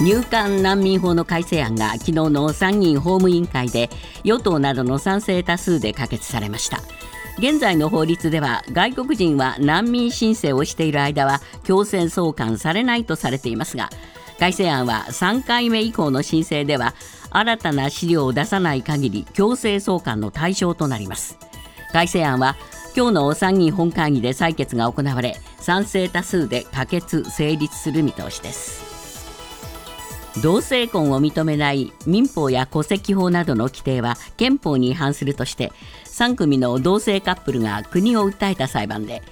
入管難民法の改正案が昨日の参議院法務委員会で与党などの賛成多数で可決されました。現在の法律では外国人は難民申請をしている間は強制送還されないとされていますが改正案は3回目以降の申請では新たな資料を出さない限り強制送還の対象となります。改正案は今日の参議院本会議で採決が行われ賛成多数で可決成立する見通しです。同性婚を認めない民法や戸籍法などの規定は憲法に違反するとして3組の同性カップルが国を訴えた裁判で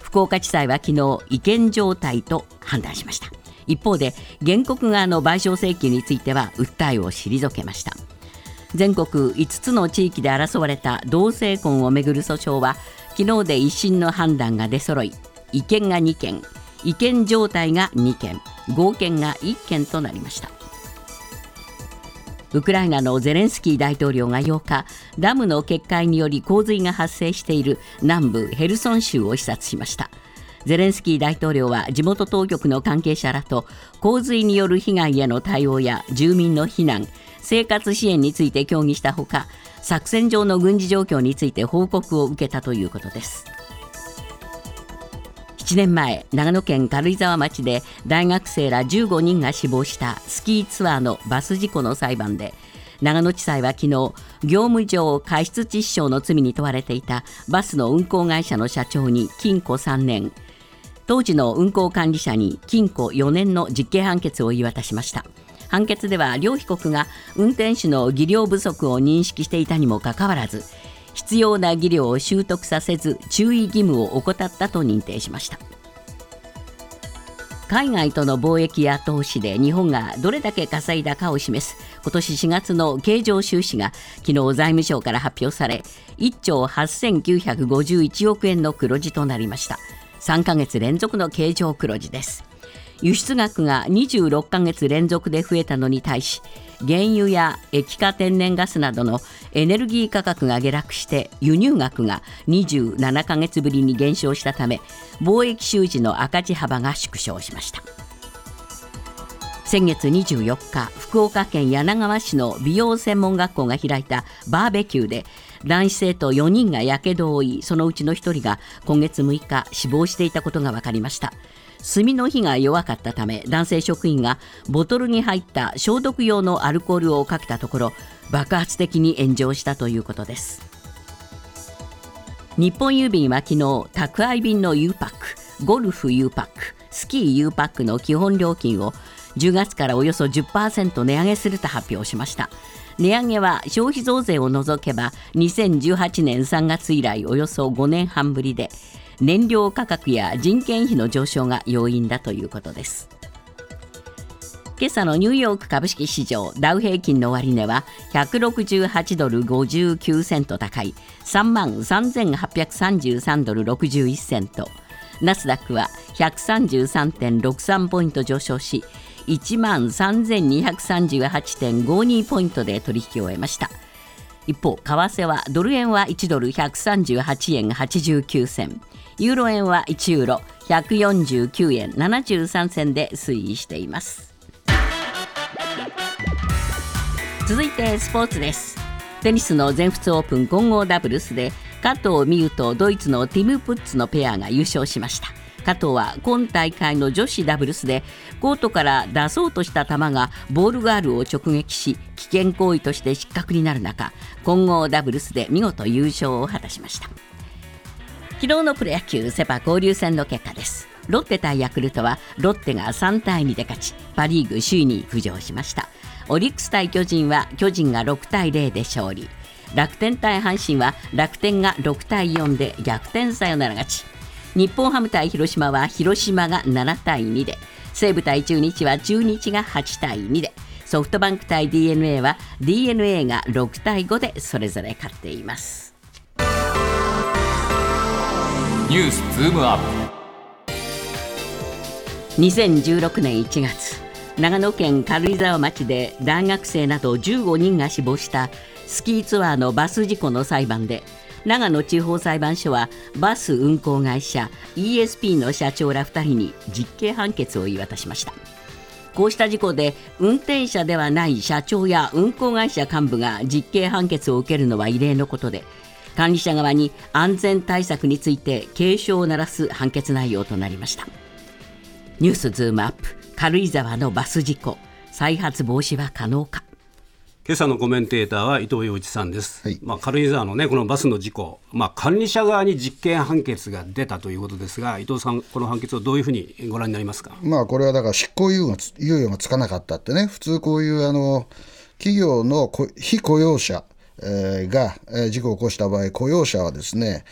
福岡地裁は昨日違憲状態と判断しました。一方で原告側の賠償請求については訴えを退けました。全国5つの地域で争われた同性婚をめぐる訴訟は昨日で一審の判断が出揃い違憲が2件違憲状態が2件合憲が1件となりました。ウクライナのゼレンスキー大統領が8日ダムの決壊により洪水が発生している南部ヘルソン州を視察しました。ゼレンスキー大統領は地元当局の関係者らと洪水による被害への対応や住民の避難生活支援について協議したほか作戦上の軍事状況について報告を受けたということです。7年前長野県軽井沢町で大学生ら15人が死亡したスキーツアーのバス事故の裁判で長野地裁は昨日業務上過失致死傷の罪に問われていたバスの運行会社の社長に禁錮3年当時の運行管理者に禁錮4年の実刑判決を言い渡しました。判決では両被告が運転手の技量不足を認識していたにもかかわらず必要な技量を習得させず注意義務を怠ったと認定しました。海外との貿易や投資で日本がどれだけ稼いだかを示す今年4月の経常収支が昨日財務省から発表され1兆8951億円の黒字となりました。3ヶ月連続の経常黒字です。輸出額が26ヶ月連続で増えたのに対し原油や液化天然ガスなどのエネルギー価格が下落して輸入額が27ヶ月ぶりに減少したため貿易収支の赤字幅が縮小しました。先月24日福岡県柳川市の美容専門学校が開いたバーベキューで男子生徒4人がやけどを負いそのうちの1人が今月6日死亡していたことが分かりました。炭の火が弱かったため男性職員がボトルに入った消毒用のアルコールをかけたところ爆発的に炎上したということです。日本郵便は昨日宅配便の U パックゴルフ U パックスキー U パックの基本料金を10月からおよそ10%値上げすると発表しました。値上げは消費増税を除けば2018年3月以来およそ5年半ぶりで燃料価格や人件費の上昇が要因だということです。今朝のニューヨーク株式市場ダウ平均の終値は168ドル59セント高い3万3833ドル61セント。ナスダックは133.63ポイント上昇し1万3238.52ポイントで取引を終えました。一方為替はドル円は1ドル138円89銭。ユーロ円は1ユーロ。149円73銭で推移しています。続いてスポーツです。テニスの全仏オープン混合ダブルスで加藤美優とドイツのティム・プッツのペアが優勝しました。加藤は今大会の女子ダブルスでコートから出そうとした球がボールガールを直撃し危険行為として失格になる中混合ダブルスで見事優勝を果たしました。昨日のプロ野球セパ交流戦の結果です。ロッテ対ヤクルトはロッテが3対2で勝ちパ・リーグ首位に浮上しました。オリックス対巨人は巨人が6対0で勝利。楽天対阪神は楽天が6対4で逆転サヨナラ勝ち。日本ハム対広島は広島が7対2で。西武対中日は中日が8対2で。ソフトバンク対 d n a は d n a が6対5でそれぞれ勝っています。ニュースズームアップ。2016年1月長野県軽井沢町で大学生など15人が死亡したスキーツアーのバス事故の裁判で長野地方裁判所はバス運行会社 ESP の社長ら2人に実刑判決を言い渡しました。こうした事故で運転者ではない社長や運行会社幹部が実刑判決を受けるのは異例のことで管理者側に安全対策について警鐘を鳴らす判決内容となりました。ニュースズームアップ軽井沢のバス事故再発防止は可能か。今朝のコメンテーターは伊藤洋一さんです、はい、まあ、軽井沢の、ね、このバスの事故、まあ、管理者側に実刑判決が出たということですが伊藤さん、この判決をどういうふうにご覧になりますか、まあ、これはだから執行猶予が猶予がつかなかったってね、普通こういうあの企業の非雇用者、え、が、え、事故を起こした場合、雇用者はですね、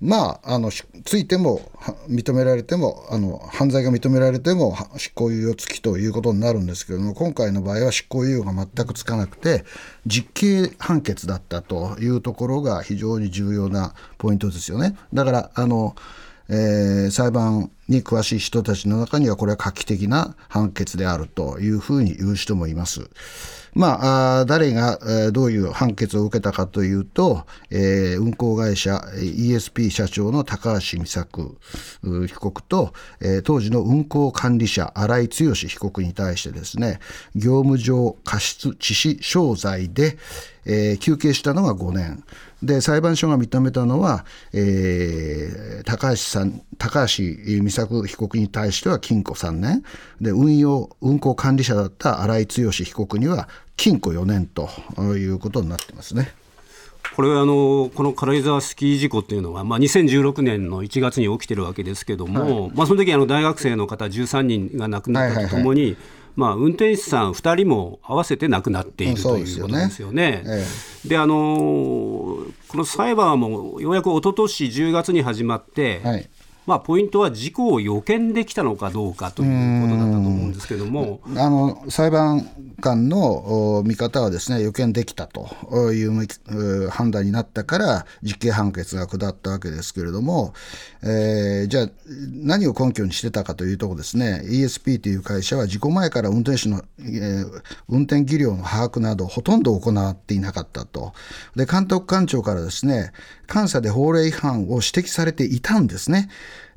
まあ、あのついても認められてもあの犯罪が認められても執行猶予付きということになるんですけれども今回の場合は執行猶予が全くつかなくて実刑判決だったというところが非常に重要なポイントですよね。だからあのえー、裁判に詳しい人たちの中にはこれは画期的な判決であるというふうに言う人もいます。まあ、誰がどういう判決を受けたかというと、えー、運行会社 ESP 社長の高橋美作被告と、えー、当時の運行管理者新井剛被告に対してですね業務上過失致死傷罪で、えー、求刑したのが5年で裁判所が認めたのは、えー、高橋さん高橋美作被告に対しては禁錮3年。で運用運行管理者だった新井剛被告には禁錮4年ということになってますね。これはあのこの軽井沢スキー事故っていうのは、まあ、2016年の1月に起きてるわけですけども、はい、まあ、その時あの大学生の方13人が亡くなったとともに、はいはいはい。まあ、運転手さん2人も合わせて亡くなっているということですよね。で、ねえ。え、あのこの裁判もようやく一昨年10月に始まって、はい、まあ、ポイントは事故を予見できたのかどうかということだったと思うんですけども。あの裁判官の見方はですね予見できたという判断になったから実刑判決が下ったわけですけれども、えー、じゃあ何を根拠にしてたかというとこですね。ESP という会社は事故前から運転手の、えー、運転技量の把握などほとんど行っていなかったと。で監督官庁からですね監査で法令違反を指摘されていたんですね。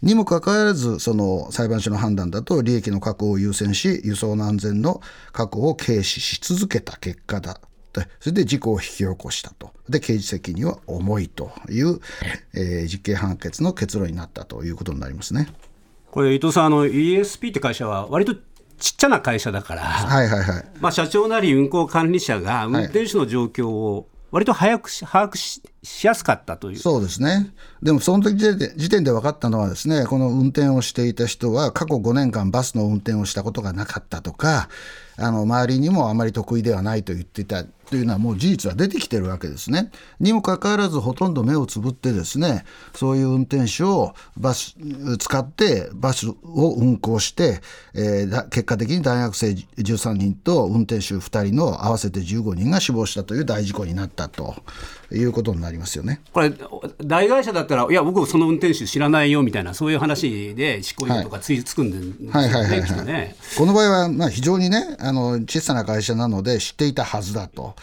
にもかかわらず、その裁判所の判断だと、利益の確保を優先し、輸送の安全の確保を軽視し続けた結果だ。それで事故を引き起こしたと。で、刑事責任は重いという、えー、実刑判決の結論になったということになりますね。これ、伊藤さん、あの ESP って会社は、割とちっちゃな会社だから、はいはいはいまあ、社長なり運行管理者が運転手の状況を割と早く把握ししやすかったという。そうですね、でもその時時点で分かったのは、ですねこの運転をしていた人は、過去5年間、バスの運転をしたことがなかったとか、あの周りにもあまり得意ではないと言っていたというのはもう事実は出てきてるわけですね。にもかかわらずほとんど目をつぶってですねそういう運転手をバス使ってバスを運行して、えー、結果的に大学生13人と運転手2人の合わせて15人が死亡したという大事故になったということになりますよね。これ大会社だったらいや僕その運転手知らないよみたいなそういう話で執行猶予とかつ,、い、つくんですよね。この場合はまあ非常にねあの小さな会社なので知っていたはずだと。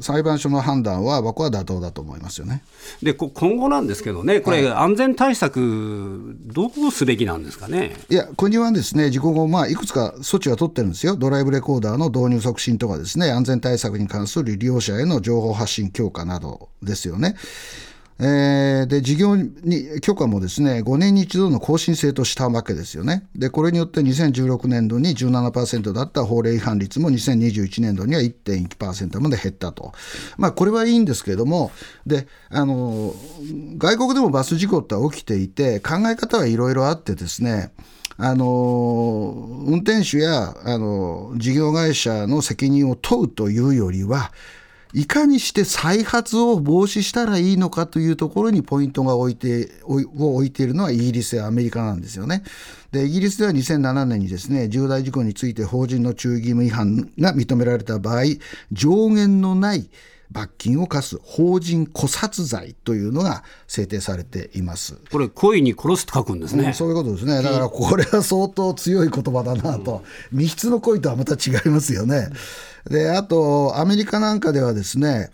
裁判所の判断は僕は妥当だと思いますよねで今後なんですけどね、これ、安全対策、どうすべきなんですかね？いや、国はですね事故後、まあ、いくつか措置は取ってるんですよ、ドライブレコーダーの導入促進とかですね、安全対策に関する利用者への情報発信強化などですよね。えー、で事業に許可もですね5年に一度の更新制としたわけですよね。でこれによって2016年度に17%だった法令違反率も2021年度には1.1%まで減ったと。まあこれはいいんですけれどもであの外国でもバス事故って起きていて考え方はいろいろあってですねあの運転手やあの事業会社の責任を問うというよりはいかにして再発を防止したらいいのかというところにポイントが置いてを置いているのはイギリスやアメリカなんですよね。でイギリスでは2007年にですね重大事故について法人の注意義務違反が認められた場合上限のない罰金を課す法人枯殺罪というのが制定されています。これ、故意に殺すと書くんですね、うん、そういうことですね、だからこれは相当強い言葉だなと、うん、密室の故意とはまた違いますよね。であと、アメリカなんかではですね、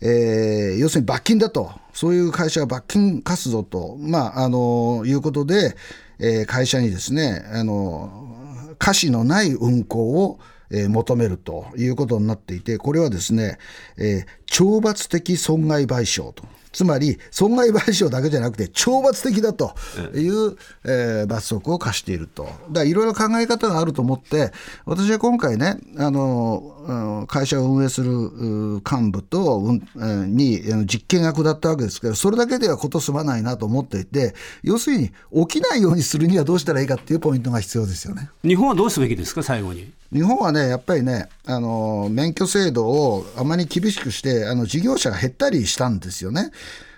えー、要するに罰金だと、そういう会社は罰金課すぞと、まあ、あのいうことで、えー、会社にですねあの瑕疵のない運行をえー、求めるということになっていて、これはですね、えー、懲罰的損害賠償と。つまり、損害賠償だけじゃなくて、懲罰的だという、えー、罰則を課していると。だいろいろ考え方があると思って、私は今回ね、あの、会社を運営する幹部と、うん、に実験が下ったわけですけど、それだけではこと済まないなと思っていて、要するに起きないようにするにはどうしたらいいかっていうポイントが必要ですよね。日本はどうすべきですか、最後に。日本はね、やっぱりね、あの免許制度をあまり厳しくして、あの事業者が減ったりしたんですよね。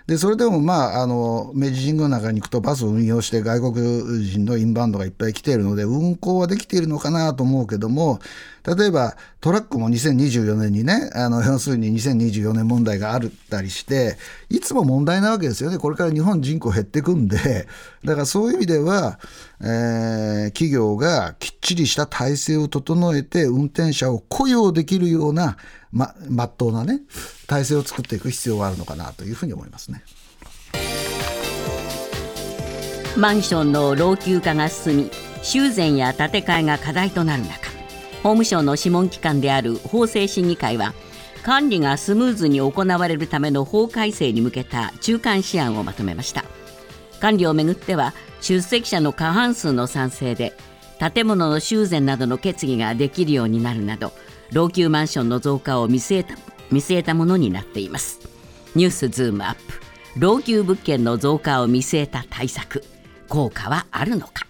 でそれでも、まあ、あの明治神宮の中に行くとバスを運用して外国人のインバウンドがいっぱい来ているので運行はできているのかなと思うけども例えばトラックも2024年にねあの要するに2024年問題があったりしていつも問題なわけですよねこれから日本人口減っていくんでだからそういう意味では、えー、企業がきっちりした体制を整えて運転者を雇用できるようなままっとうなね体制を作っていく必要があるのかなというふうに思いますね。マンションの老朽化が進み修繕や建て替えが課題となる中法務省の諮問機関である法制審議会は管理がスムーズに行われるための法改正に向けた中間試案をまとめました。管理をめぐっては出席者の過半数の賛成で建物の修繕などの決議ができるようになるなど老朽マンションの増加を見据えた見据えたものになっています。ニュースズームアップ。老朽物件の増加を見据えた対策効果はあるのか。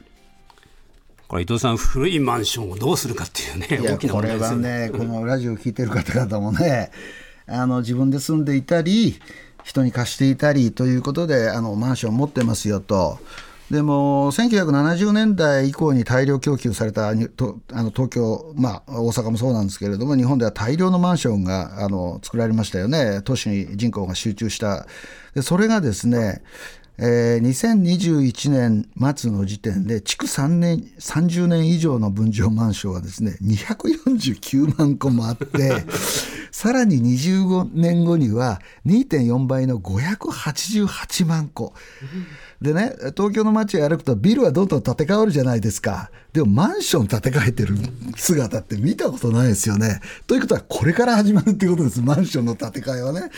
これ伊藤さん古いマンションをどうするかっていうね大きなこれはねこのラジオを聞いてる方々もね あの自分で住んでいたり人に貸していたりということであのマンションを持ってますよと。でも1970年代以降に大量供給されたあの東京、まあ、大阪もそうなんですけれども日本では大量のマンションがあの作られましたよね。都市に人口が集中した。でそれがですねえー、2021年末の時点で築3年30年以上の分譲マンションはですね249万個もあって さらに25年後には2.4倍の588万個。でね、東京の街を歩くとビルはどんどん建て替わるじゃないですか。でもマンション建て替えてる姿って見たことないですよね。ということはこれから始まるってことです。マンションの建て替えはね。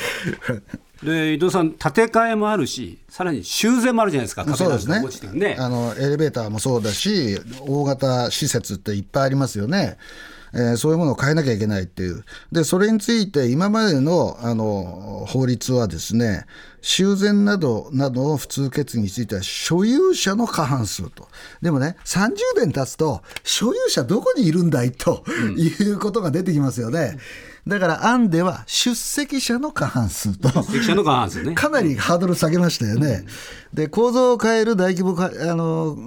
で伊藤さん、建て替えもあるし、さらに修繕もあるじゃないですか、そうですねねあのエレベーターもそうだし、大型施設っていっぱいありますよね。えー、そういうものを変えなきゃいけないっていう。で、それについて今までのあの法律はですね、修繕などなどの普通決議については所有者の過半数と。でもね、30年経つと、所有者どこにいるんだいと、いうことが出てきますよね。だから案では出席者の過半数と、出席者の過半数ね。かなりハードル下げましたよね。で、構造を変える大規模かあの、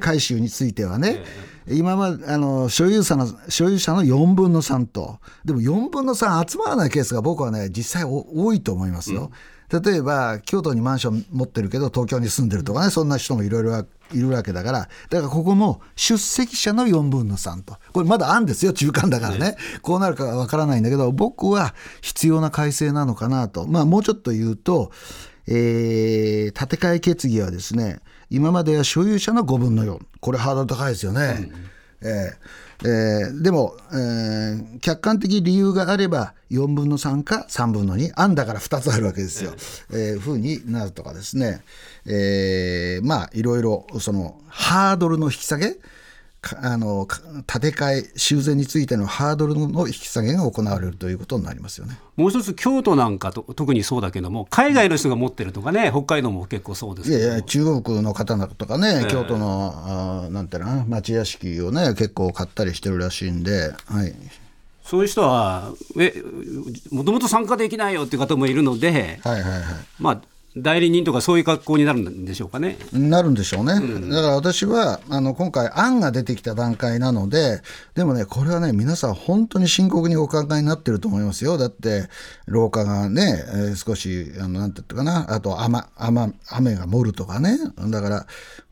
回収についてはね、今まであの所有者の所有者の4分の3と、でも4分の3集まらないケースが僕はね、実際多いと思いますよ。うん、例えば、京都にマンション持ってるけど、東京に住んでるとかね、そんな人もいろいろいるわけだから、だからここも出席者の4分の3と、これまだ案ですよ、中間だからね、ね。こうなるかわからないんだけど、僕は必要な改正なのかなと、まあ、もうちょっと言うと、えー、建て替え決議はですね、今までは所有者の5分の4、これハードル高いですよね。うん、えー、えー、でも、えー、客観的理由があれば4分の3か3分の2案だから2つあるわけですよ。えー、ふうになるとかですね、えー、まあいろいろそのハードルの引き下げあの建て替え、修繕についてのハードルの引き下げが行われるということになりますよね。もう一つ、京都なんかと特にそうだけども、海外の人が持ってるとかね、北海道も結構そうですいやいや、中国の方とかね、えー、京都のあなんていうの町屋敷をね、結構買ったりしてるらしいんで。はい。そういう人は、えもともと参加できないよっていう方もいるので、はいはいはい。まあ、代理人とかそういう格好になるんでしょうかね。なるんでしょうね。うん、だから私はあの今回案が出てきた段階なので、でもねこれはね皆さん本当に深刻にお考えになってると思いますよ。だって廊下がね、えー、少しあのなんて言ったかな、あと雨雨雨が盛るとかね。だから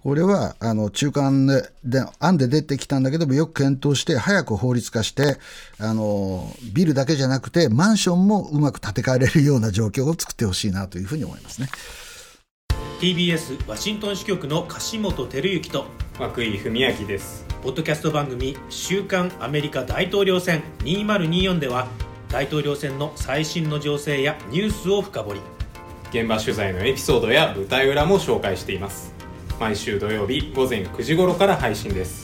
これはあの中間でで案で出てきたんだけどもよく検討して早く法律化してあのビルだけじゃなくてマンションもうまく建て替えられるような状況を作ってほしいなというふうに思いますね。TBS ワシントン支局の樫本照之と涌井文明です。ポッドキャスト番組「週刊アメリカ大統領選2024」では大統領選の最新の情勢やニュースを深掘り。現場取材のエピソードや舞台裏も紹介しています毎週土曜日午前9時頃から配信です。